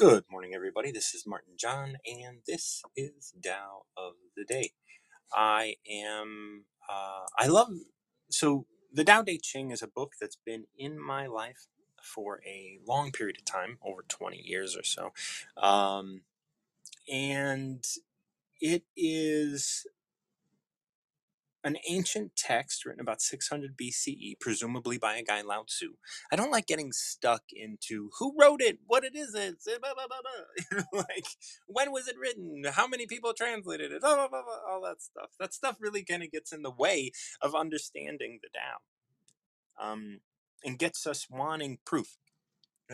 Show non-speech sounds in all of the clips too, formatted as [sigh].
Good morning, everybody. This is Martin John, and this is Tao of the Day. I am, uh, I love, so the Tao Te Ching is a book that's been in my life for a long period of time, over 20 years or so. Um, and it is an ancient text written about 600 BCE, presumably by a guy Lao Tzu. I don't like getting stuck into who wrote it, what it is, it, blah, blah, blah, blah. [laughs] like when was it written, how many people translated it, blah, blah, blah, blah, all that stuff. That stuff really kind of gets in the way of understanding the Tao, um, and gets us wanting proof.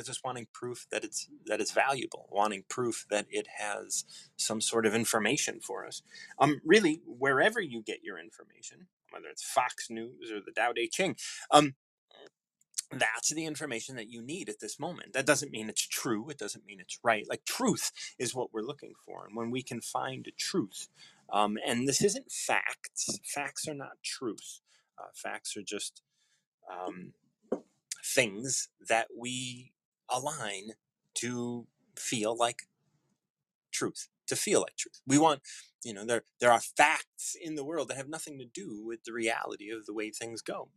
Just wanting proof that it's that it's valuable, wanting proof that it has some sort of information for us. Um, really, wherever you get your information, whether it's Fox News or the Tao Te Ching, um, that's the information that you need at this moment. That doesn't mean it's true. It doesn't mean it's right. Like truth is what we're looking for, and when we can find truth, um, and this isn't facts. Facts are not truth. Uh, facts are just um, things that we align to feel like truth to feel like truth. We want you know there there are facts in the world that have nothing to do with the reality of the way things go.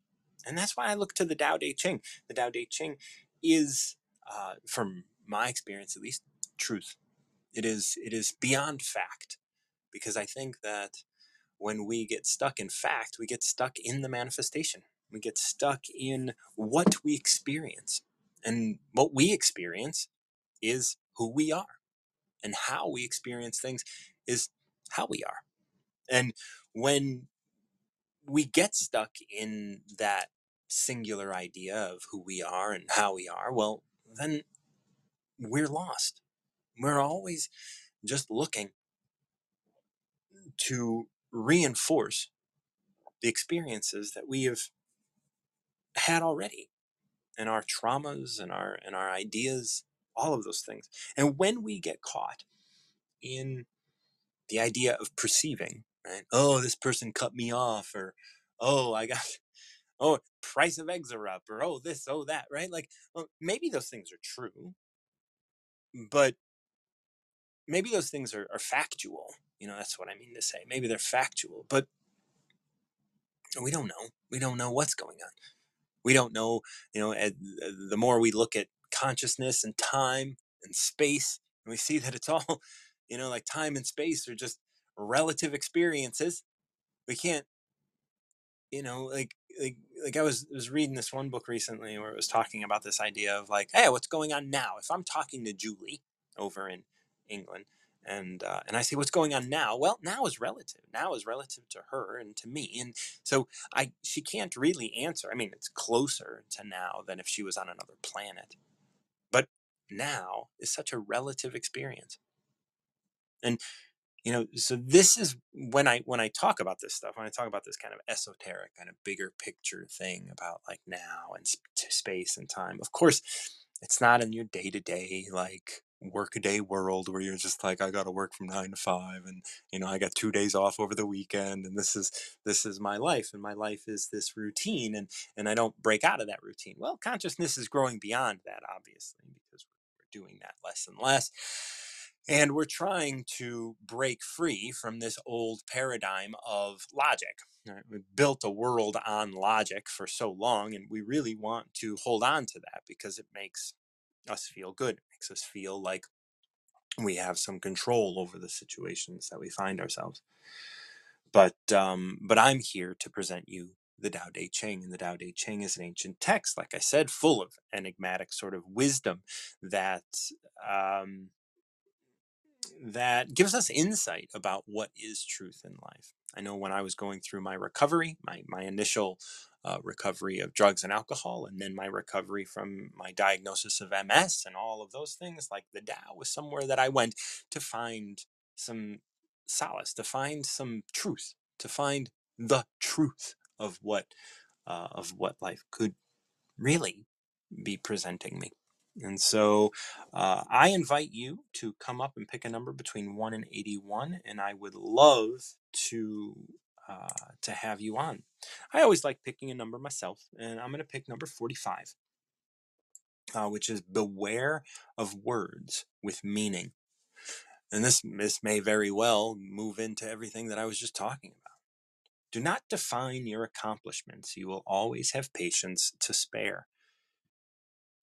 And that's why i look to the Tao Te Ching. The Tao Te Ching is uh, from my experience at least truth. It is it is beyond fact because i think that when we get stuck in fact we get stuck in the manifestation. We get stuck in what we experience and what we experience is who we are. And how we experience things is how we are. And when we get stuck in that singular idea of who we are and how we are, well, then we're lost. We're always just looking to reinforce the experiences that we have had already and our traumas and our and our ideas all of those things. And when we get caught in the idea of perceiving right oh this person cut me off or oh i got [laughs] oh price of eggs are up or oh this oh that right? Like well, maybe those things are true but maybe those things are, are factual you know that's what i mean to say. Maybe they're factual but we don't know. We don't know what's going on we don't know, you know, the more we look at consciousness and time and space, and we see that it's all, [laughs] you know, like time and space are just relative experiences. We can't, you know, like like like I was was reading this one book recently where it was talking about this idea of like, hey, what's going on now? If I'm talking to Julie over in England, and uh, and I say what's going on now. Well, now is relative. Now is relative to her and to me, and so I she can't really answer. I mean, it's closer to now than if she was on another planet, but now is such a relative experience, and you know so this is when i when i talk about this stuff when i talk about this kind of esoteric kind of bigger picture thing about like now and space and time of course it's not in your day to day like workaday world where you're just like I got to work from 9 to 5 and you know I got 2 days off over the weekend and this is this is my life and my life is this routine and and I don't break out of that routine. Well, consciousness is growing beyond that obviously because we're doing that less and less. And we're trying to break free from this old paradigm of logic. Right? We've built a world on logic for so long, and we really want to hold on to that because it makes us feel good. Makes us feel like we have some control over the situations that we find ourselves. But um, but I'm here to present you the Tao Te Ching, and the Tao Te Ching is an ancient text, like I said, full of enigmatic sort of wisdom that um, that gives us insight about what is truth in life. I know when I was going through my recovery, my my initial uh, recovery of drugs and alcohol, and then my recovery from my diagnosis of MS and all of those things. Like the Tao was somewhere that I went to find some solace, to find some truth, to find the truth of what uh, of what life could really be presenting me. And so uh, I invite you to come up and pick a number between 1 and 81, and I would love to uh, to have you on. I always like picking a number myself, and I'm going to pick number 45. uh, which is beware of words with meaning. And this, this may very well move into everything that I was just talking about. Do not define your accomplishments. You will always have patience to spare.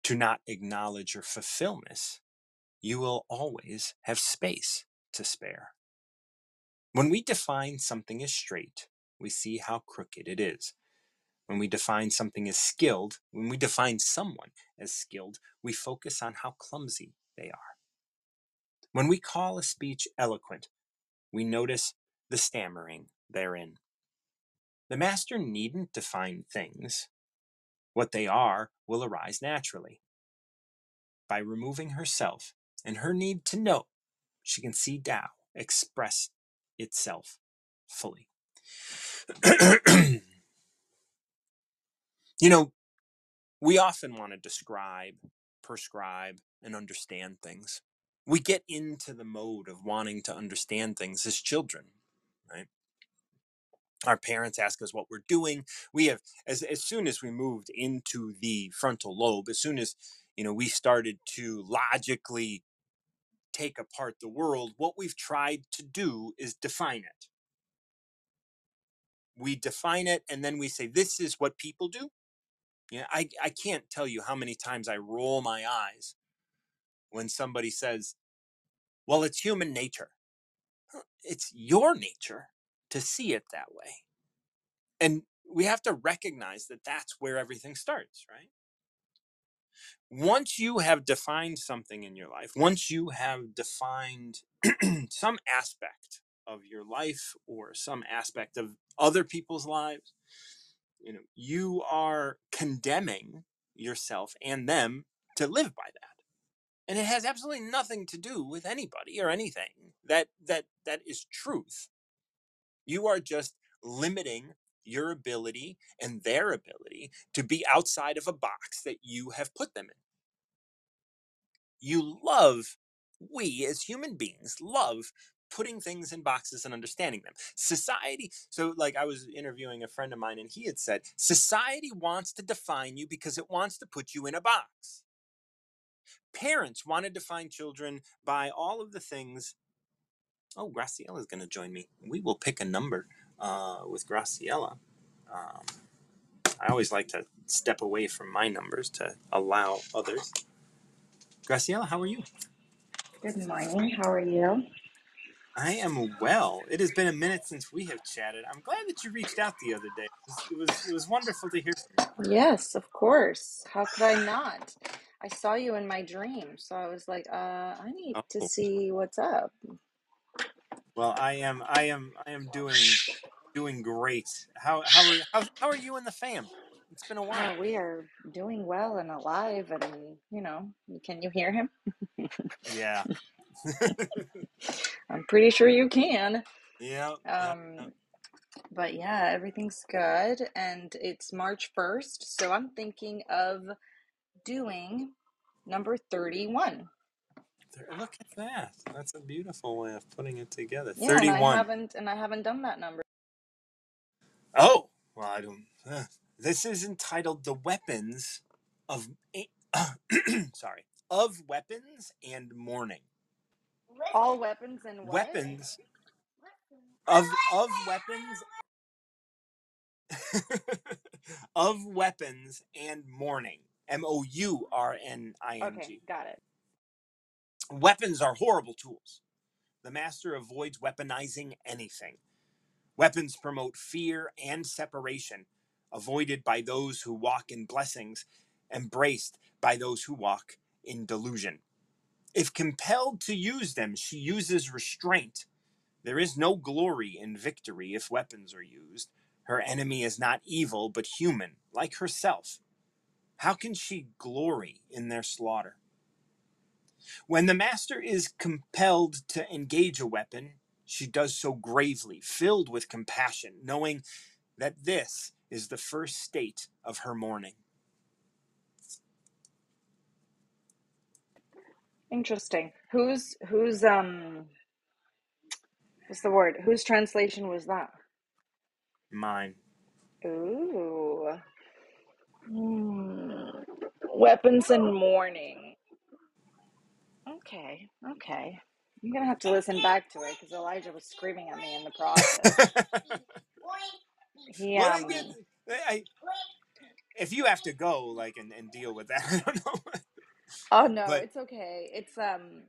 Do not acknowledge your fulfillment. You will always have space to spare. When we define something as straight, we see how crooked it is. When we define something as skilled, when we define someone as skilled, we focus on how clumsy they are. When we call a speech eloquent, we notice the stammering therein. The master needn't define things. What they are will arise naturally. By removing herself and her need to know, she can see Tao express itself fully. [clears throat] you know, we often want to describe, prescribe, and understand things. We get into the mode of wanting to understand things as children, right? our parents ask us what we're doing we have as, as soon as we moved into the frontal lobe as soon as you know we started to logically take apart the world what we've tried to do is define it. We define it and then we say this is what people do. Yeah i, I can't tell you how many times i roll my eyes when somebody says well it's human nature. It's your nature to see it that way. And we have to recognize that that's where everything starts, right? Once you have defined something in your life, once you have defined [clears throat] some aspect of your life or some aspect of other people's lives, you know, you are condemning yourself and them to live by that. And it has absolutely nothing to do with anybody or anything that that that is truth. You are just limiting your ability and their ability to be outside of a box that you have put them in. You love, we as human beings love putting things in boxes and understanding them. Society, so like I was interviewing a friend of mine and he had said, society wants to define you because it wants to put you in a box. Parents want to define children by all of the things. Oh, Graciela is going to join me. We will pick a number uh, with Graciela. Um, I always like to step away from my numbers to allow others. Graciela, how are you? Good morning. How are you? I am well. It has been a minute since we have chatted. I'm glad that you reached out the other day. It was it was, it was wonderful to hear from you. Yes, of course. How could I not? I saw you in my dream, so I was like, uh, I need to Oh, see what's up. Well, I am I am I am doing doing great. How how are how, how are you and the fam? It's been a while. Oh, we are doing well and alive, and you know, can you hear him? Yeah. [laughs] [laughs] I'm pretty sure you can. yeah. Yeah. Um, but yeah, everything's good, and it's March 1st, so I'm thinking of doing number 31. There- Look at that. That's a beautiful way of putting it together. Yeah, and I 31. haven't and I haven't done that number. Oh, well, I don't. Uh, this is entitled "The Weapons of." [clears throat] sorry, of weapons and mourning. All weapons and what? Weapons of of weapons [laughs] of weapons and mourning. M O U R N I N Okay, got it. Weapons are horrible tools. The master avoids weaponizing anything. Weapons promote fear and separation, avoided by those who walk in blessings, embraced by those who walk in delusion. If compelled to use them, she uses restraint. There is no glory in victory if weapons are used. Her enemy is not evil, but human, like herself. How can she glory in their slaughter? When the master is compelled to engage a weapon, she does so gravely, filled with compassion, knowing that this is the first state of her mourning. Interesting. Who's who's um what's the word? Whose translation was that? Mine. Ooh. Hmm. Weapons and mourning. Okay, okay. I'm gonna have to listen back to it because Elijah was screaming at me in the process. He well, I um. I, if you have to go, like, and, and deal with that, [laughs] I don't know. Oh no, But it's okay. It's um.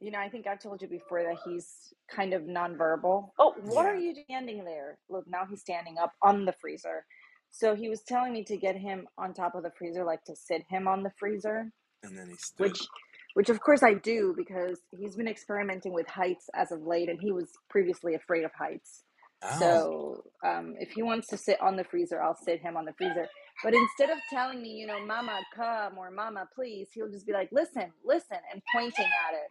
You know, I think I've told you before that he's kind of nonverbal. Oh, what are you standing there? Look, now he's standing up on the freezer. So he was telling me to get him on top of the freezer, like to sit him on the freezer, and then he stood. which which of course I do because he's been experimenting with heights as of late and he was previously afraid of heights. Oh, So, um, if he wants to sit on the freezer, I'll sit him on the freezer. But instead of telling me, you know, mama, come or mama, please, he'll just be like, listen, listen, and pointing at it.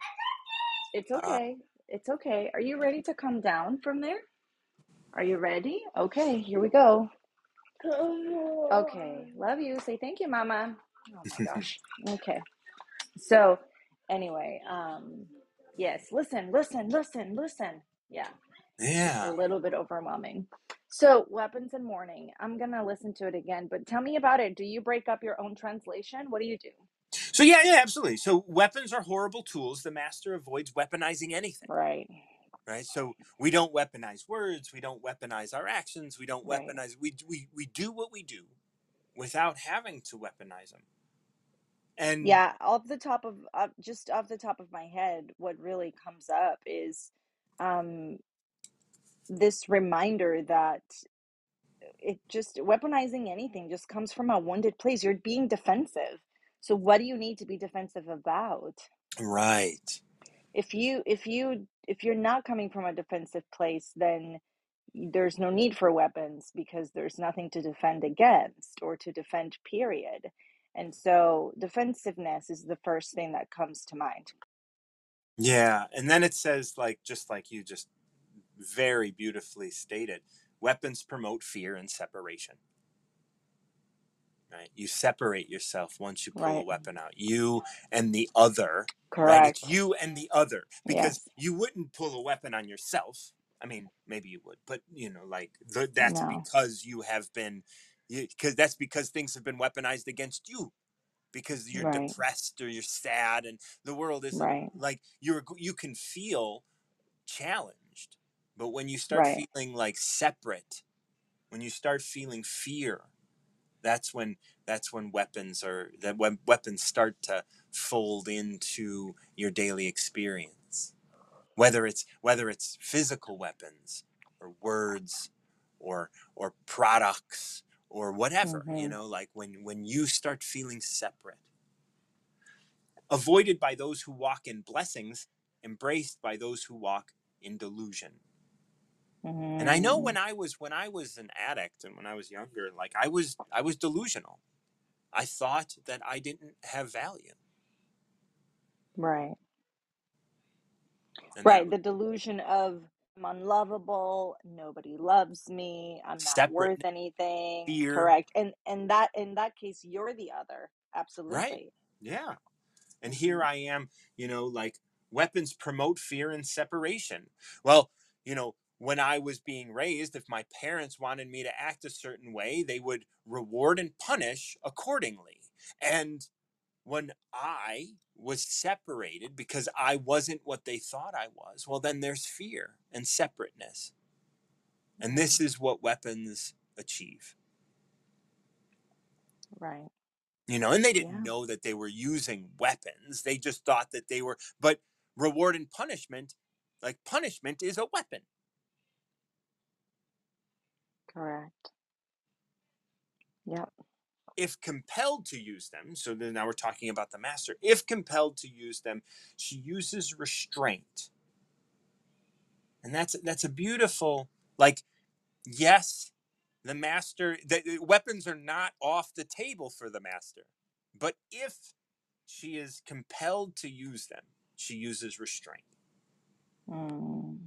It's uh, okay. It's okay. Are you ready to come down from there? Are you ready? Okay, here we go. [laughs] Okay, love you. Say thank you, mama. Oh my [laughs] gosh. Okay. So, anyway, um, yes, listen, listen, listen, listen. Yeah, Yeah. a little bit overwhelming. So, weapons and mourning. I'm gonna listen to it again, but tell me about it. Do you break up your own translation? What do you do? So yeah, yeah, absolutely. So weapons are horrible tools. The master avoids weaponizing anything, Right, right? So we don't weaponize words. We don't weaponize our actions. We don't right. weaponize. We we we do what we do without having to weaponize them. And Yeah, off the top of uh, just off the top of my head, what really comes up is um, this reminder that it just weaponizing anything just comes from a wounded place. You're being defensive. So what do you need to be defensive about? right, If you if you if you're not coming from a defensive place, then there's no need for weapons because there's nothing to defend against or to defend period. And so defensiveness is the first thing that comes to mind. yeah. And then it says like just like you just very beautifully stated, weapons promote fear and separation. Right, you separate yourself once you pull a weapon out. You and the other right? It's Correct. you and the other because Yes. you wouldn't pull a weapon on yourself. I mean, maybe you would, but you know, like the, that's No. because you have been, because that's because things have been weaponized against you because you're Right. depressed or you're sad and the world isn't Right. like you're you can feel challenged but when you start Right. feeling like separate when you start feeling fear that's when that's when weapons are that when weapons start to fold into your daily experience whether it's whether it's physical weapons or words or or products or whatever you Mhm. know like when when you start feeling separate avoided by those who walk in blessings embraced by those who walk in delusion and i know when Mm. i was when i was an addict and when i was younger like i was i was delusional i thought that i didn't have value Right. and that Right. The delusion of I'm unlovable, nobody loves me, I'm not separateness worth anything. fear Correct. And and that in that case you're the other. Absolutely. right yeah and here Mhm. i am you know like weapons promote fear and separation well you know when i was being raised if my parents wanted me to act a certain way they would reward and punish accordingly and when i was separated because i wasn't what they thought i was well then there's fear and separateness and mm-hmm. this is what weapons achieve Right. you know and they didn't Yeah. know that they were using weapons they just thought that they were but reward and punishment like punishment is a weapon Correct. Yep. If compelled to use them so then now we're talking about the master if compelled to use them she uses restraint and that's that's a beautiful like yes the master the weapons are not off the table for the master but if she is compelled to use them she uses restraint Mm.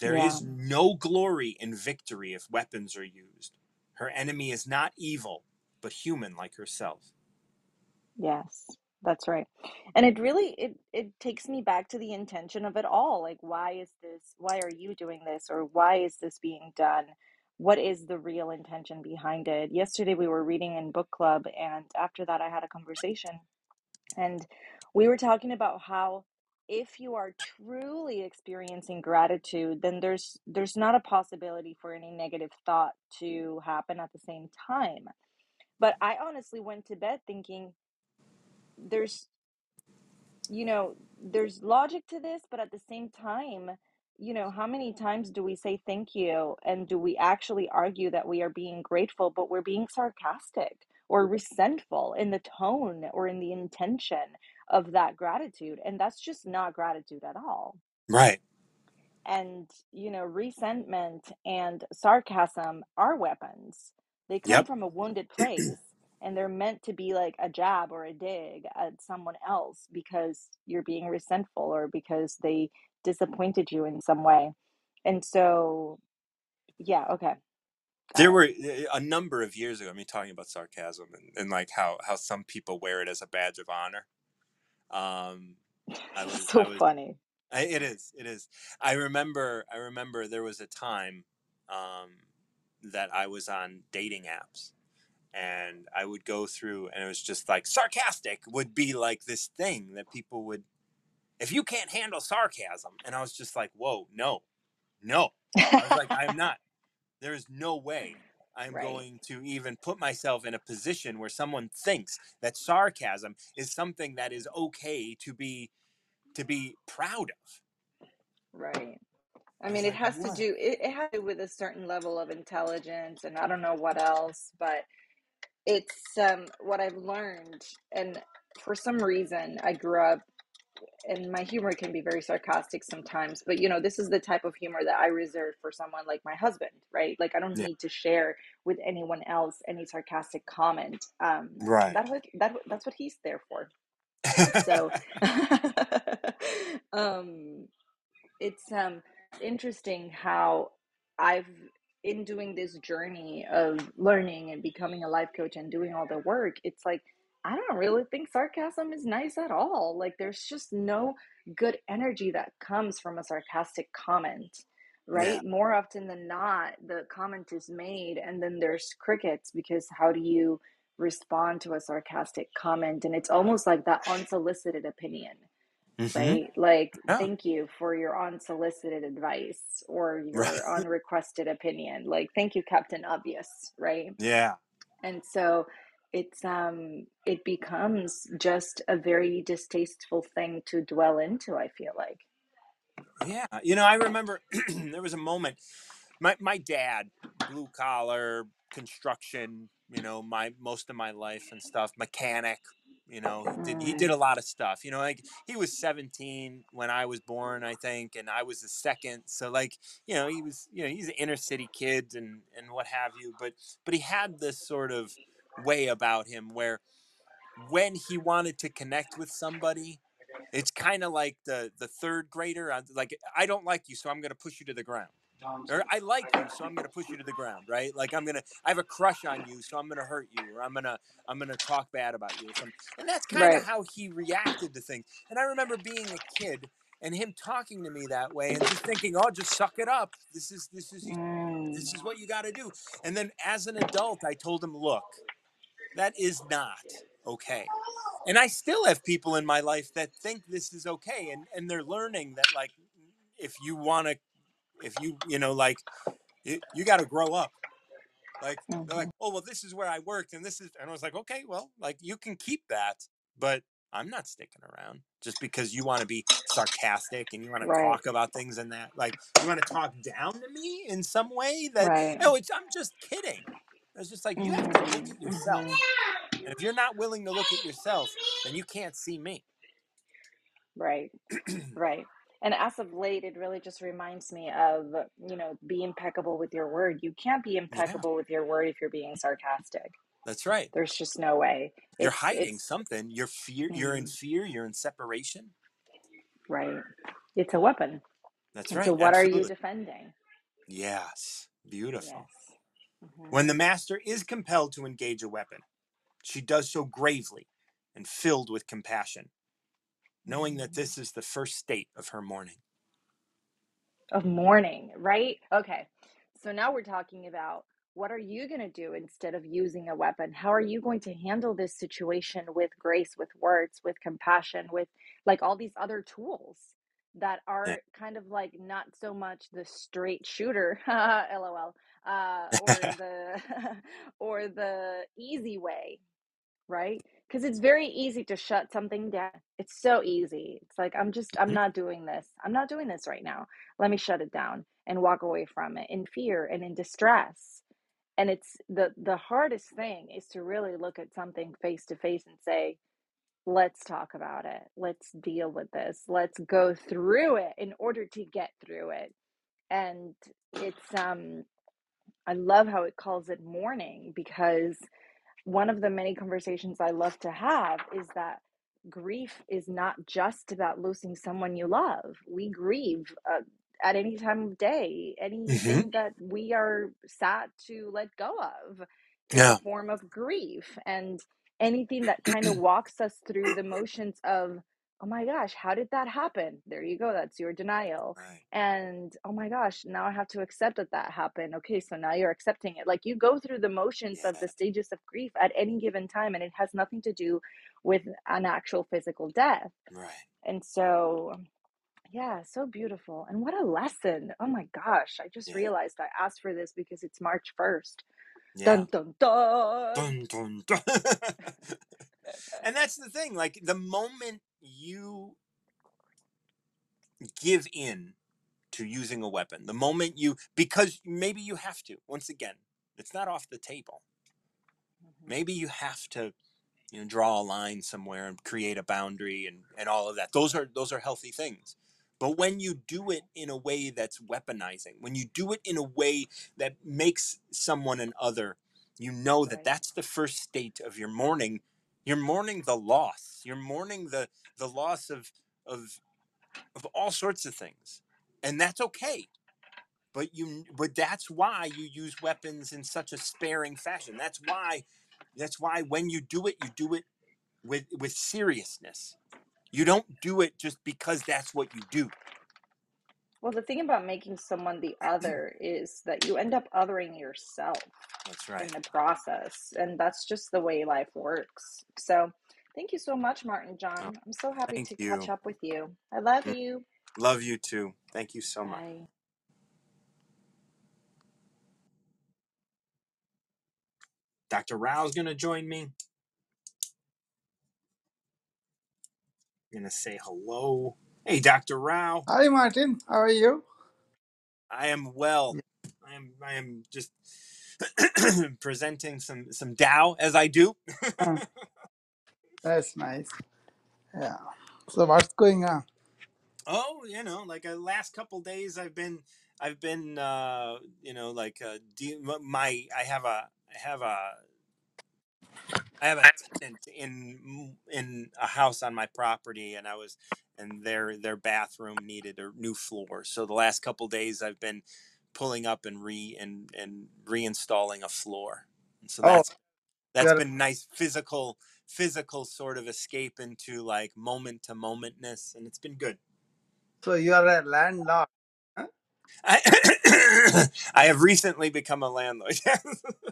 There Yeah. is no glory in victory if weapons are used. Her enemy is not evil, but human like herself. Yes. That's right. And it really it it takes me back to the intention of it all. Like why is this why are you doing this or why is this being done? what is the real intention behind it. Yesterday we were reading in book club and after that I had a conversation and we were talking about how if you are truly experiencing gratitude, then there's there's not a possibility for any negative thought mm. to happen at the same time. But I honestly went to bed thinking there's you know, there's logic to this, but at the same time, you know, how many times do we say thank you and do we actually argue that we are being grateful, but we're being sarcastic or resentful in the tone or in the intention of that gratitude? And that's just not gratitude at all. Right. And, you know, resentment and sarcasm are weapons. They come Yep. from a wounded [clears throat] place and they're meant to be like a jab or a dig at someone else because you're being resentful or because they disappointed you in some way. And so, yeah, okay. There were uh, a number of years ago. I mean, talking about sarcasm and, and like how how some people wear it as a badge of honor. Um, I [laughs] was so I was funny. I, it is it is. I remember I remember there was a time um, that I was on dating apps and I would go through and it was just like sarcastic would be like this thing that people would if you can't handle sarcasm and I was just like whoa no no I was like I'm [laughs] not there is no way I'm Right. going to even put myself in a position where someone thinks that sarcasm is something that is okay to be to be proud of Right. I mean, it has to do it, it has to do with a certain level of intelligence and I don't know what else, but it's um what I've learned and for some reason I grew up and my humor can be very sarcastic sometimes, but you know, this is the type of humor that I reserve for someone like my husband, right? Like I don't yeah need to share with anyone else any sarcastic comment. Um right that that that's what he's there for. So [laughs] um it's um interesting how I've in doing this journey of learning and becoming a life coach and doing all the work, it's like I don't really think sarcasm is nice at all. Like there's just no good energy that comes from a sarcastic comment, yeah right? More often than not, the comment is made and then there's crickets because how do you respond to a sarcastic comment? And it's almost like that unsolicited opinion mm-hmm. right? Like, yeah thank you for your unsolicited advice or [laughs] your unrequested opinion. Like, thank you, Captain Obvious, right? yeah And so it's um it becomes just a very distasteful thing to dwell into, I feel like. yeah you know I remember [clears throat] there was a moment my my dad blue collar construction you know my most of my life and stuff mechanic you know he did he did Mm, a lot of stuff you know like he was 17 when i was born i think and i was the second so like you know he was you know he's an inner city kid and and what have you but but he had this sort of way about him where when he wanted to connect with somebody it's kind of like the the third grader uh, like i don't like you so i'm going to push you to the ground or I like you, so I'm gonna push you to the ground, right? Like I'm gonna, I have a crush on you, so I'm gonna hurt you, or I'm gonna, I'm gonna talk bad about you, or something. And that's kind of right. how he reacted to things. And I remember being a kid and him talking to me that way, and just thinking, oh, just suck it up. This is, this is, Mm, this is what you got to do. And then as an adult, I told him, look, that is not okay. And I still have people in my life that think this is okay, and and they're learning that like, if you want to if you you know like you, you got to grow up like they're like mhm, oh well this is where i worked and this is and i was like okay well like you can keep that but i'm not sticking around just because you want to be sarcastic and you want to talk about things and that like you want to talk down to me in some way that Right. no it's i'm just kidding it's just like you have to look at yourself mhm. and if you're not willing to look at yourself then you can't see me Right. [clears throat] Right. And as of late, it really just reminds me of, you know, be impeccable with your word. You can't be yeah impeccable with your word if you're being sarcastic. that's right There's just no way. you're It's hiding it's something you're fear you're in mm, fear you're in separation right. It's a weapon. That's right. so what are you defending? Yes. Beautiful. Yes. Hmm When the master is compelled to engage a weapon, she does so gravely and filled with compassion, knowing that hmm this is the first state of her mourning. Of mourning, right? Okay. So now we're talking about what are you going to do instead of using a weapon? How are you going to handle this situation with grace, with words, with compassion, with like all these other tools that Yeah. are kind of like not so much the straight shooter, [laughs] lol, uh, or [laughs] the [laughs] or the easy way, right? Because it's very easy to shut something down. It's so easy. It's like, I'm just, I'm not doing this. I'm not doing this right now. Let me shut it down and walk away from it in fear and in distress. And it's the the hardest thing is to really look at something face to face and say, let's talk about it. Let's deal with this. Let's go through it in order to get through it. And it's um I love how it calls it mourning because one of the many conversations I love to have is that grief is not just about losing someone you love. We grieve uh, at any time of day. hmm Anything that we are sad to let go of Yeah. form of grief. And anything that kind of walks us through the motions of, oh my gosh, how did that happen? There you go. That's your denial Right. and oh my gosh now i have to accept that that happened okay so now you're accepting it like you go through the motions of the stages of grief at any given time and it has nothing to do with an actual physical death Right. and so um, yeah so beautiful and what a lesson oh my gosh i just Yeah. realized i asked for this because it's march 1st Yeah. dun dun dun Dun, dun, dun. [laughs] and that's the thing. Like the moment you give in to using a weapon, the moment you, because maybe you have to, once again, it's not off the table. Mhm. Maybe you have to, you know, draw a line somewhere and create a boundary and, and all of that. Those are, those are healthy things. But when you do it in a way that's weaponizing, when you do it in a way that makes someone an other, you know that right that's the first state of your mourning. You're mourning the loss. You're mourning the the loss of of of all sorts of things, and that's okay. But you, but that's why you use weapons in such a sparing fashion. That's why, that's why when you do it, you do it with with seriousness. You don't do it just because that's what you do. well the thing about making someone the [clears throat] other is that you end up othering yourself That's in the process. And that's just the way life works. So thank you so much, Martin Oh, John. I'm so happy to catch up with you. I love Mm, you. Love you too. Thank you so much. Bye. Dr. Rao's gonna join me. Gonna say hello. Hey, Dr. Rao. Hi, Martin. How are you? I am well. I am I am just [clears throat] presenting some some Tao as I do. Uh, [laughs] That's nice. Yeah. So what's going on? oh, you know, like uh, last couple days I've been I've been uh, you know, like uh, de- my I have a I have a I have a tenant in in a house on my property, and I was and their their bathroom needed a new floor. So the last couple days I've been pulling up and re and and reinstalling a floor. And so Oh, that's that's you're been nice physical physical sort of escape into like moment to momentness, and it's been good. so you're a landlord. Huh? I [coughs] I have recently become a landlord. [laughs]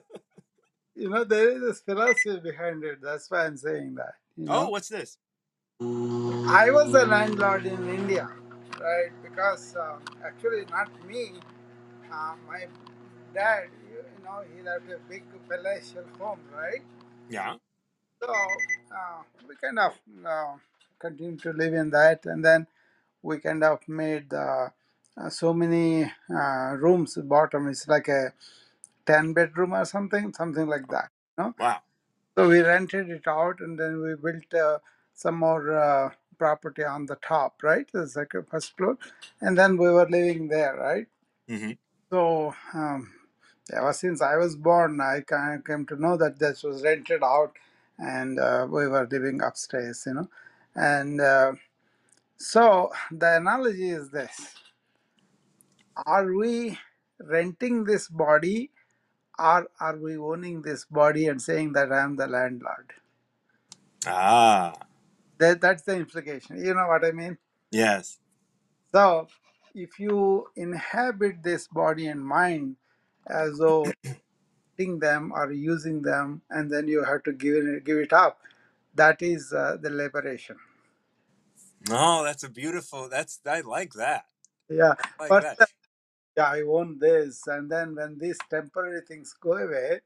You know there is a philosophy behind it. That's why I'm saying that. You oh, know, what's this? I was a landlord in India, right? Because uh, actually not me. Uh, my dad, you, you know, he left a big palatial home, right? Yeah. So uh, we kind of uh, continued to live in that, and then we kind of made uh, uh, so many uh, rooms. Bottom is like a ten bedroom or something, something like that. You know? Wow. So we rented it out, and then we built uh, some more uh, property on the top, right, the second first floor, and then we were living there, right. hmm So um, ever since I was born, I kind of came to know that this was rented out, and uh, we were living upstairs, you know, and. Uh, so the analogy is this Are we renting this body or are we owning this body and saying that I'm the landlord? Ah. That, that's the implication. You know what I mean? Yes. So if you inhabit this body and mind, as though [clears throat] eating them or using them, and then you have to give it, give it up. That is uh, the liberation. Oh, that's a beautiful. That's I like that. Yeah, like first, that. Yeah, I want this, and then when these temporary things go away,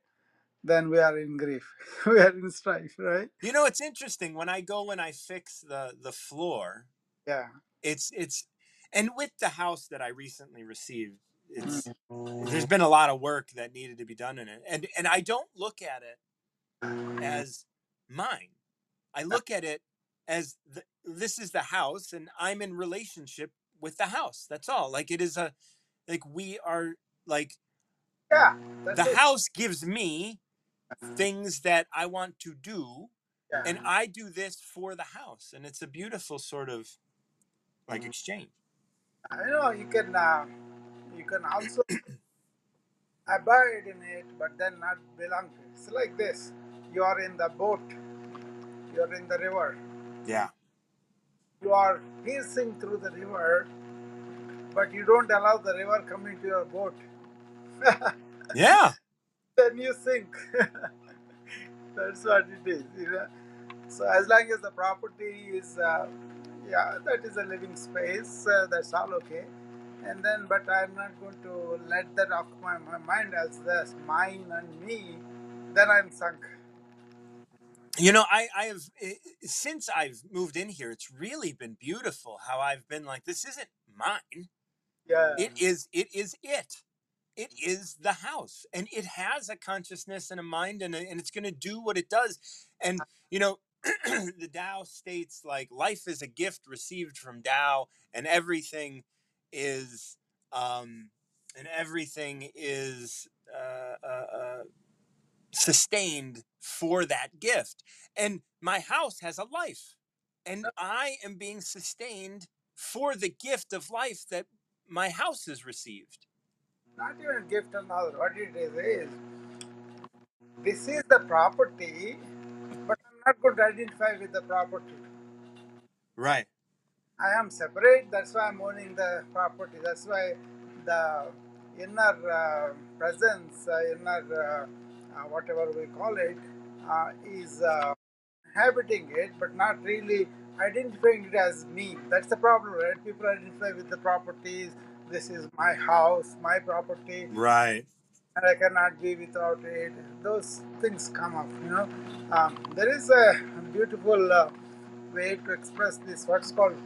then we are in grief, [laughs] we are in strife, right? You know, it's interesting when I go and I fix the the floor. Yeah, It's it's, and with the house that I recently received, it's there's mm-hmm. been a lot of work that needed to be done in it, and and I don't look at it as mine. I look at it as the, this is the house, and I'm in relationship with the house. That's all. Like it is a like we are like yeah, the it. house gives me things that I want to do, Yeah. and I do this for the house, and it's a beautiful sort of like exchange. I know you can uh, you can also [clears throat] abide in it, but then not belong to it. It's like this: you are in the boat, you are in the river, Yeah. you are piercing through the river, but you don't allow the river come into your boat. [laughs] Yeah. then you sink. [laughs] That's what it is. You know? So as long as the property is, uh, yeah, that is a living space. Uh, that's all okay. And then, but I'm not going to let that occupy my mind as this mine and me. Then I'm sunk. You know, I I have since I've moved in here, it's really been beautiful how I've been like this isn't mine. Yeah. It is it is it. It is the house and it has a consciousness and a mind and, a, and it's going to do what it does. And you know, [clears throat] the Tao states like life is a gift received from Tao and everything is um and everything is uh, uh, uh, sustained for that gift. And my house has a life, and I am being sustained for the gift of life that my house is received. Not even gift and all. What it is is this is the property, but I'm not going to identify with the property. Right. I am separate. That's why I'm owning the property. That's why the inner uh, presence, uh, inner uh, uh, whatever we call it, uh, is uh, inhabiting it, but not really identifying it as me. That's the problem, right? People identify with the properties. This is my house, my property, Right. and I cannot be without it. Those things come up, you know. Um, there is a beautiful uh, way to express this. What's called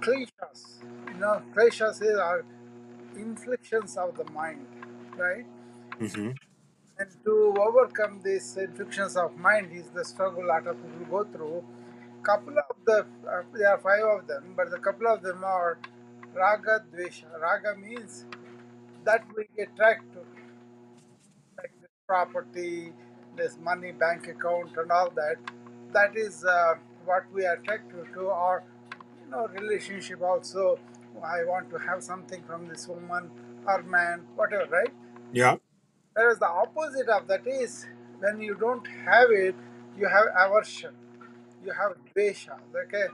kleshas. You know, kleshas are inflictions of the mind, right? Mm-hmm. And to overcome these inflictions of mind is the struggle a lot of people go through. Couple of the, uh, there are five of them, but the couple of them are raga, dvesha. Raga means that we attract to, like this property, this money, bank account, and all that. That is uh, what we attract to, to our, you know, relationship also. I want to have something from this woman or man, whatever, right? Yeah. Whereas the opposite of that is when you don't have it, you have aversion, you have dvesha. Okay,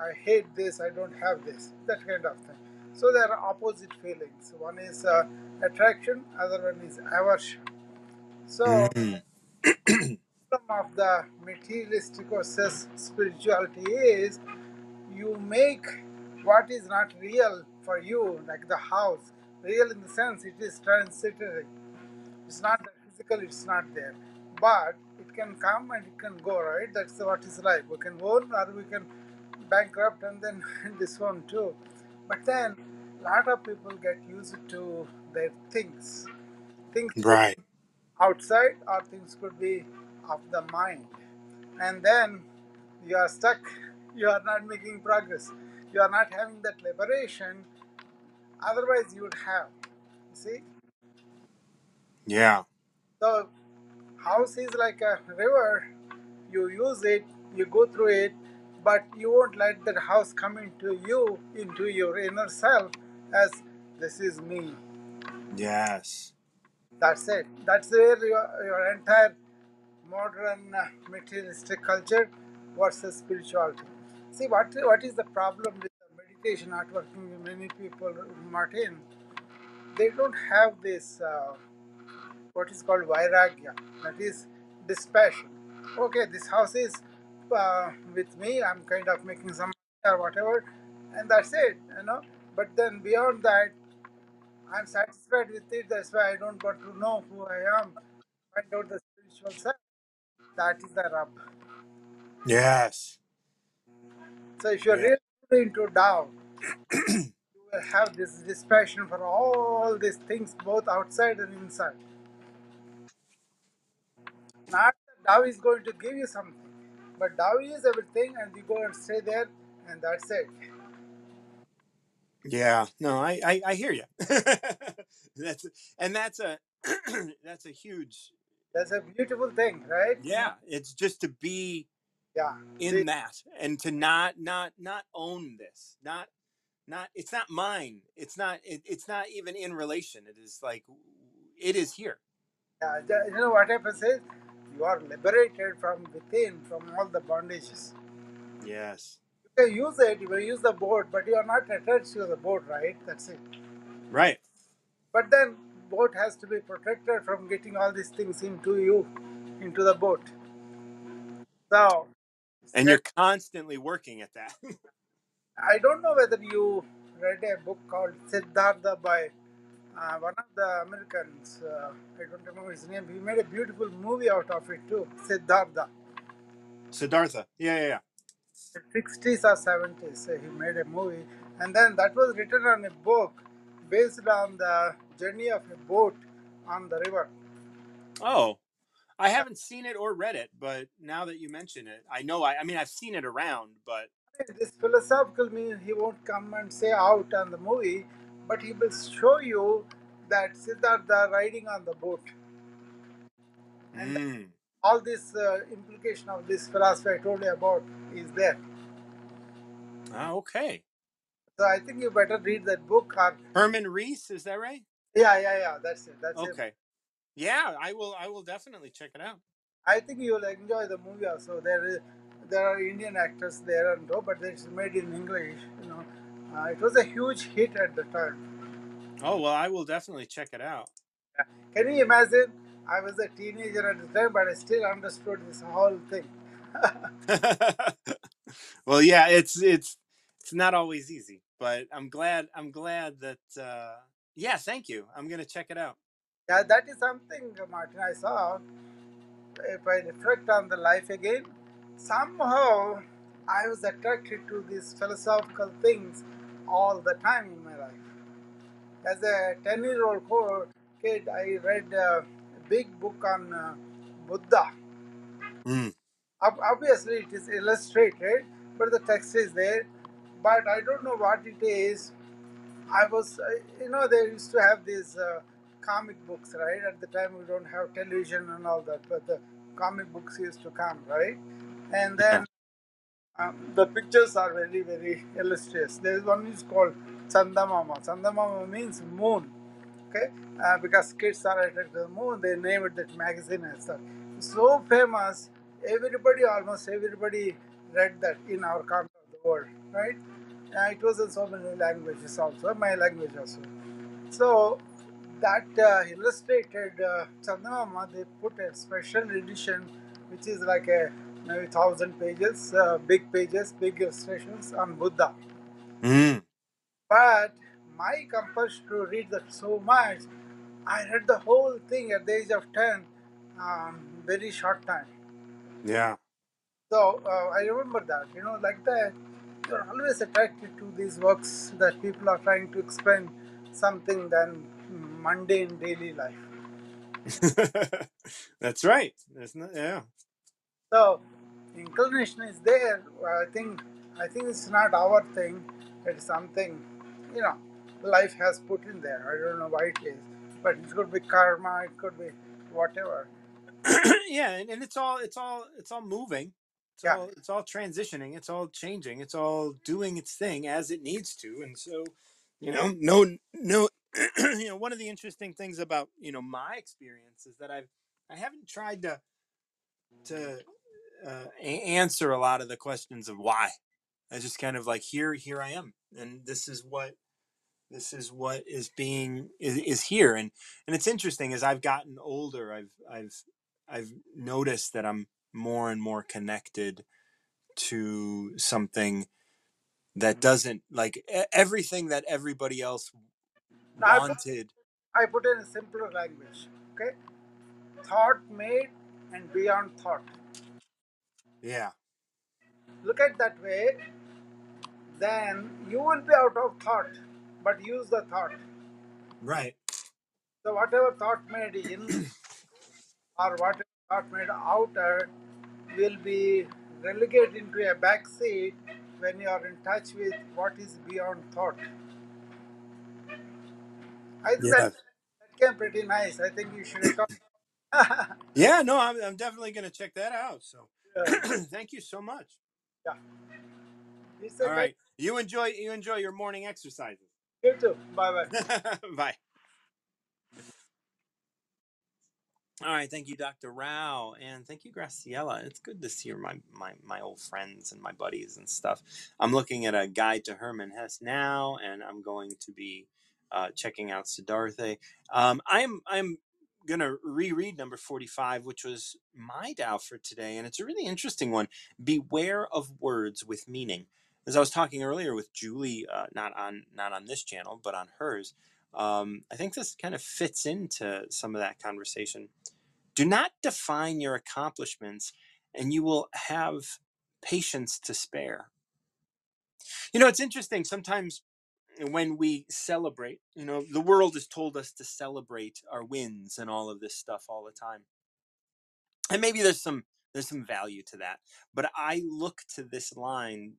I hate this, I don't have this, that kind of thing. So there are opposite feelings. One is uh, attraction, other one is aversion. So Mhm. some of the materialistic or says spirituality is you make what is not real for you, like the house, real in the sense it is transitory. It's not physical, it's not there. But it can come and it can go, right? That's what is life. We can own or we can bankrupt and then [laughs] this one too. But then a lot of people get used to their things. Things Right. outside or things could be of the mind. And then you are stuck, you are not making progress, you are not having that liberation, otherwise you would have. See? Yeah. So house is like a river, you use it, you go through it, but you won't let that house come into you, into your inner self as this is me. Yes. That's it. That's where your, your entire modern uh, materialistic culture versus spirituality. See, what what is the problem with the meditation not working with many people, Martin? They don't have this uh, what is called vairagya, that is dispassion. Okay, this house is uh, with me. I'm kind of making some or whatever, and that's it, you know. But then beyond that, I'm satisfied with it. That's why I don't want to know who I am. Find out the spiritual self. That is the rub. Yes. So if you're Yeah. really into Tao, [coughs] you will have this dispassion for all these things, both outside and inside. Not that Tao is going to give you something, but Tao is everything, and you go and stay there, and that's it. Yeah. No, I I, I hear you. [laughs] that's and that's a [clears throat] that's a huge That's a beautiful thing, right? yeah. It's just to be Yeah. in See, that and to not not not own this not not it's not mine it's not it, it's not even in relation it is like it is here yeah, the- you know what happens is you are liberated from within, from all the bondages. yes You can use it, you can use the boat, but you are not attached to the boat, right? That's it. right But then boat has to be protected from getting all these things into you, into the boat. So and you're constantly working at that [laughs] I don't know whether you read a book called Siddhartha by uh, one of the Americans. Uh, I don't remember his name. He made a beautiful movie out of it too. Siddhartha. siddhartha yeah yeah yeah The 60s or 70s, he made a movie, and then that was written on a book based on the journey of a boat on the river. oh i haven't seen it or read it but now that you mention it i know i i mean i've seen it around but This philosophical means he won't come and say out on the movie, but he will show you that Siddhartha riding on the boat. And mm, all this uh, implication of this philosophy I told you about is there. ah, okay So I think you better read that book. Or Herman Hesse is that right yeah, yeah, yeah. That's it. That's it. okay yeah i will i will definitely check it out I think you will enjoy the movie also. There is there are Indian actors there and all, but it's made in English. You know, uh, it was a huge hit at the time. oh well i will definitely check it out Can you imagine? I was a teenager at the time, but I still understood this whole thing. [laughs] well, yeah, it's it's it's not always easy, but I'm glad I'm glad that uh yeah, thank you. I'm going to check it out. Yeah, that is something, Martin. I saw. If I reflect on the life again, somehow I was attracted to these philosophical things all the time in my life. As a 10 year old kid, I read a big book on uh, Buddha. Mm. Ob- Obviously, it is illustrated, but the text is there. But I don't know what it is. I was, uh, you know, they used to have these uh, comic books, right? At the time, we don't have television and all that, but the comic books used to come, right? And then um, the pictures are very, very illustrious. There is one is called Chandamama. Chandamama means moon, okay? Uh, because kids are attracted to the moon, they name it that magazine and stuff. So famous, everybody, almost everybody read that in our corner of the world, right? Uh, it was in so many languages also, my language also. So that uh, illustrated uh, Chandamama, they put a special edition, which is like a maybe thousand pages, uh, big pages, big illustrations on Buddha. Mm. But my compulsion to read that so much, I read the whole thing at the age of 10, um, very short time. Yeah. So uh, I remember that, you know, like that, you're always attracted to these works that people are trying to explain something than mundane daily life. [laughs] That's right. There's no, yeah. So inclination is there. I think I think it's not our thing. It's something, you know, life has put in there. I don't know why it is, but it could be karma. It could be whatever. [coughs] yeah, and, and it's all it's all it's all moving. It's Yeah. all it's all transitioning. It's all changing. It's all doing its thing as it needs to. And so, you know, no no [coughs] you know, one of the interesting things about, you know, my experience is that I've I haven't tried to to uh, answer a lot of the questions of why. I just kind of like here here I am and this is what this is what is being is, is here and and it's interesting as i've gotten older i've i've i've noticed that i'm more and more connected to something that doesn't like everything that everybody else Now, I put, wanted I put it in a simpler language. Okay, thought made and beyond thought. Yeah Look at that way, then you will be out of thought, but use the thought. right So whatever thought made in or whatever thought made outer will be relegated into a back seat when you are in touch with what is beyond thought. I think that, that came pretty nice. I think you should [laughs] [laughs] yeah no i'm, I'm definitely going to check that out so [clears throat] thank you so much yeah. All you enjoy you enjoy your morning exercises You too. Bye bye. [laughs] bye All right, thank you, Dr. Rao, and thank you, Graciela. It's good to see my, my my old friends and my buddies and stuff. I'm looking at a guide to Herman Hesse now, and I'm going to be uh, checking out Siddhartha. Um, I'm I'm gonna reread number 45, which was my Tao for today, and it's a really interesting one. Beware of words with meaning. As I was talking earlier with Julie, uh, not on not on this channel, but on hers. Um, I think this kind of fits into some of that conversation do not define your accomplishments, and you will have patience to spare. You know, it's interesting. Sometimes when we celebrate, you know, the world has told us to celebrate our wins and all of this stuff all the time. And maybe there's some there's some value to that. But I look to this line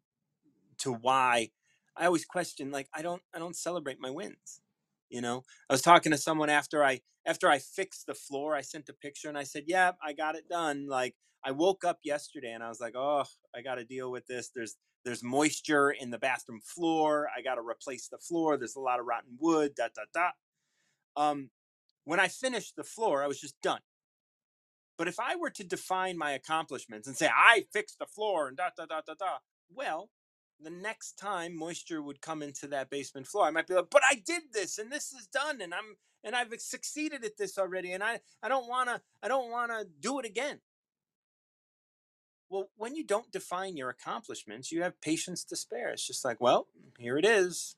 to why I always question like I don't I don't celebrate my wins. You know, I was talking to someone after I after I fixed the floor. I sent a picture and I said, "Yeah, I got it done." Like I woke up yesterday and I was like, "Oh, I got to deal with this. There's there's moisture in the bathroom floor. I got to replace the floor. There's a lot of rotten wood. Da da da." Um, when I finished the floor, I was just done. But if I were to define my accomplishments and say I fixed the floor and da da da da da, well, the next time moisture would come into that basement floor, I might be like, "But I did this, and this is done, and I'm and I've succeeded at this already, and I I don't wanna I don't wanna do it again." Well, when you don't define your accomplishments, you have patience to spare. It's just like, well, here it is.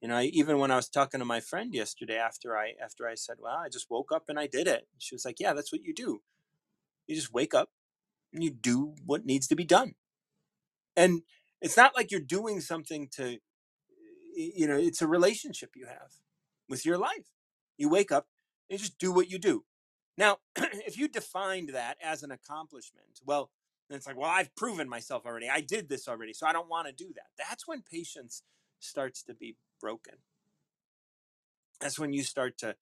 You know, I, even when I was talking to my friend yesterday after I after I said, "Well, I just woke up and I did it," she was like, "Yeah, that's what you do. You just wake up and you do what needs to be done." And it's not like you're doing something to, you know, it's a relationship you have with your life. You wake up and you just do what you do. Now, [clears throat] if you defined that as an accomplishment, well, then it's like, well, I've proven myself already. I did this already, so I don't want to do that. That's when patience starts to be broken. That's when you start to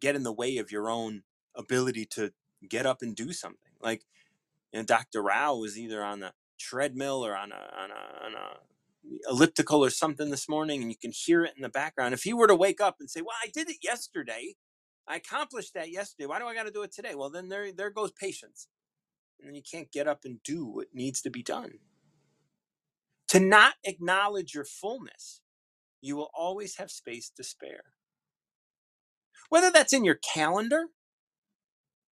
get in the way of your own ability to get up and do something. Like, you know, Dr. Rao was either on the treadmill or on a on a on a elliptical or something this morning, and you can hear it in the background. If he were to wake up and say, "Well, I did it yesterday," I accomplished that yesterday. Why do I got to do it today? Well, then there there goes patience. And then you can't get up and do what needs to be done. To not acknowledge your fullness, you will always have space to spare. Whether that's in your calendar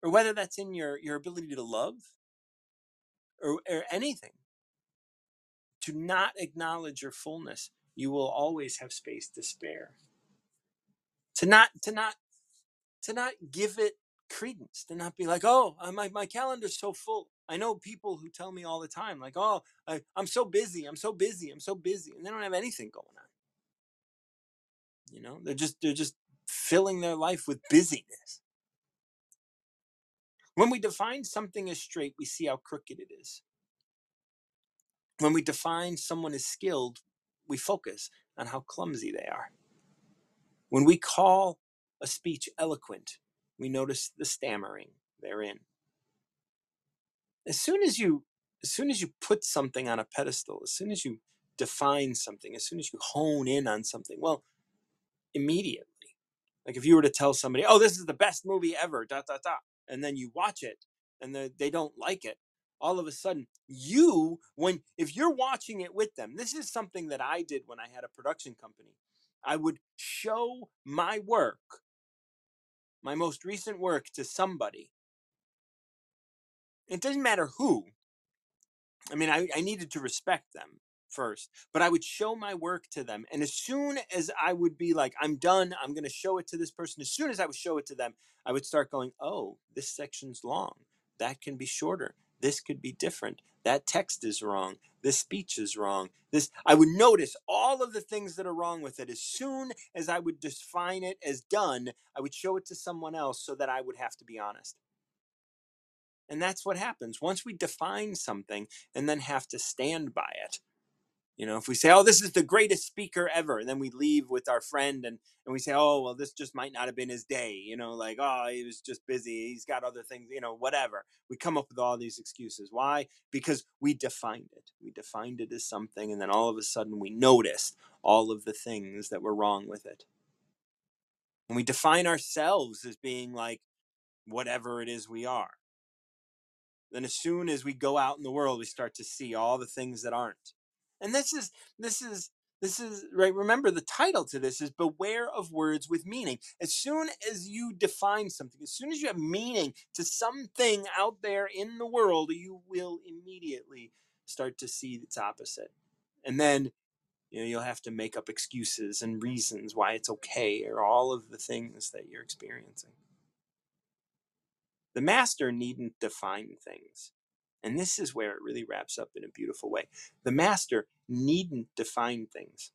or whether that's in your, your ability to love or, or anything, to not acknowledge your fullness, you will always have space to spare. To not to not to not give it credence to not be like oh uh, my, my calendar's so full. I know people who tell me all the time like oh I, i'm so busy i'm so busy i'm so busy and they don't have anything going on. You know? They're just they're just filling their life with busyness. When we define something as straight we see how crooked it is. When we define someone as skilled we focus on how clumsy they are. When we call a speech eloquent. We notice the stammering therein. As soon as you as soon as you put something on a pedestal as soon as you define something as soon as you hone in on something well immediately like if you were to tell somebody oh this is the best movie ever dot dot dot and then you watch it and the, they don't like it all of a sudden you when if you're watching it with them this is something that i did when i had a production company I would show my work, my most recent work, to somebody. It doesn't matter who. I mean, I, I needed to respect them first, but I would show my work to them. And as soon as I would be like, I'm done, I'm going to show it to this person, as soon as I would show it to them, I would start going, oh, this section's long. That can be shorter. This could be different. That text is wrong. This speech is wrong. This I would notice all of the things that are wrong with it. As soon as I would define it as done, I would show it to someone else so that I would have to be honest. And that's what happens. Once we define something and then have to stand by it, you know, if we say, oh, this is the greatest speaker ever, and then we leave with our friend and, and we say, oh, well, this just might not have been his day, you know, like, oh, he was just busy. He's got other things, you know, whatever. We come up with all these excuses. Why? Because we defined it. We defined it as something, and then all of a sudden we noticed all of the things that were wrong with it. And we define ourselves as being like whatever it is we are. Then as soon as we go out in the world, we start to see all the things that aren't and this is this is this is right remember the title to this is beware of words with meaning. As soon as you define something as soon as you have meaning to something out there in the world you will immediately start to see its opposite. And then you know you'll have to make up excuses and reasons why it's okay or all of the things that you're experiencing. The master needn't define things and this is where it really wraps up in a beautiful way. The master needn't define things.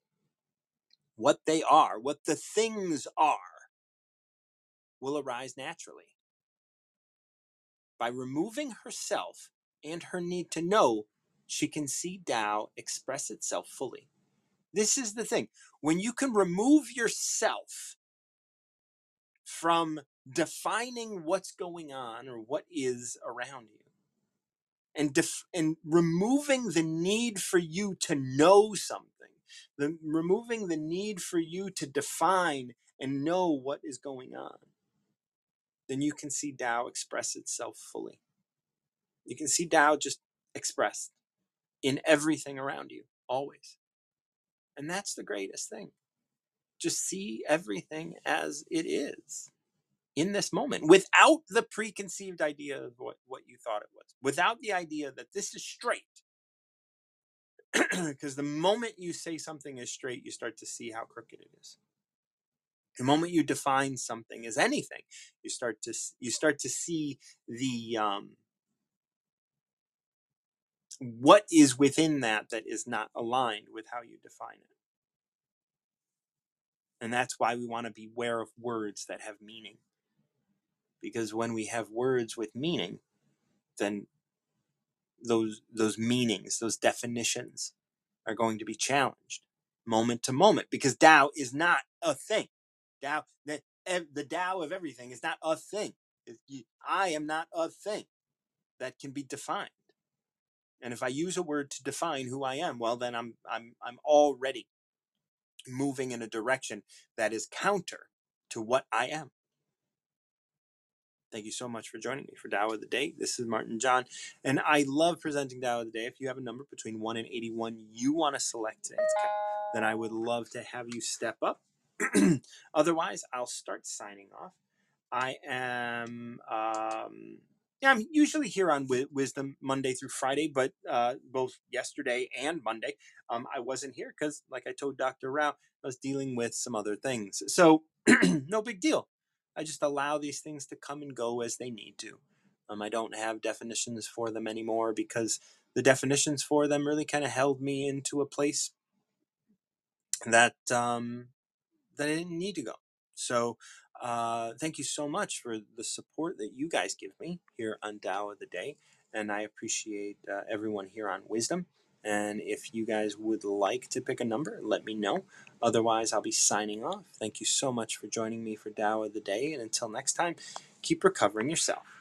What they are, what the things are, will arise naturally. By removing herself and her need to know, she can see Tao express itself fully. This is the thing. When you can remove yourself from defining what's going on or what is around you, and def- and removing the need for you to know something the removing the need for you to define and know what is going on then you can see Tao express itself fully. You can see Tao just expressed in everything around you always. And that's the greatest thing. Just see everything as it is in this moment without the preconceived idea of what, what you thought it was, without the idea that this is straight. [clears throat] Because the moment you say something is straight, you start to see how crooked it is. The moment you define something as anything, you start to you start to see the um, what is within that that is not aligned with how you define it. And that's why we want to beware of words that have meaning because when we have words with meaning, then those those meanings, those definitions are going to be challenged moment to moment because Tao is not a thing. Tao, the, the Tao of everything is not a thing. I am not a thing that can be defined. And if I use a word to define who I am, well, then I'm I'm I'm already moving in a direction that is counter to what I am. Thank you so much for joining me for Tao of the Day. This is Martin John, and I love presenting Tao of the Day. If you have a number between 1 and 81 you want to select today, then I would love to have you step up. [clears throat] Otherwise, I'll start signing off. I am. Um, yeah, I'm usually here on Wisdom Monday through Friday, but uh, both yesterday and Monday, um, I wasn't here because, like I told Dr. Rao, I was dealing with some other things. So, [clears throat] no big deal. I just allow these things to come and go as they need to. Um, I don't have definitions for them anymore because the definitions for them really kind of held me into a place that um, that I didn't need to go. So uh, thank you so much for the support that you guys give me here on Tao of the Day, and I appreciate uh, everyone here on Wisdom. And if you guys would like to pick a number, let me know. Otherwise, I'll be signing off. Thank you so much for joining me for Tao of the Day. And until next time, keep recovering yourself.